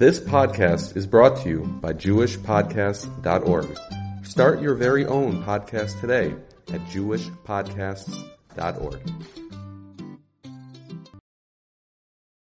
This podcast is brought to you by JewishPodcasts.org. Start your very own podcast today at JewishPodcasts.org.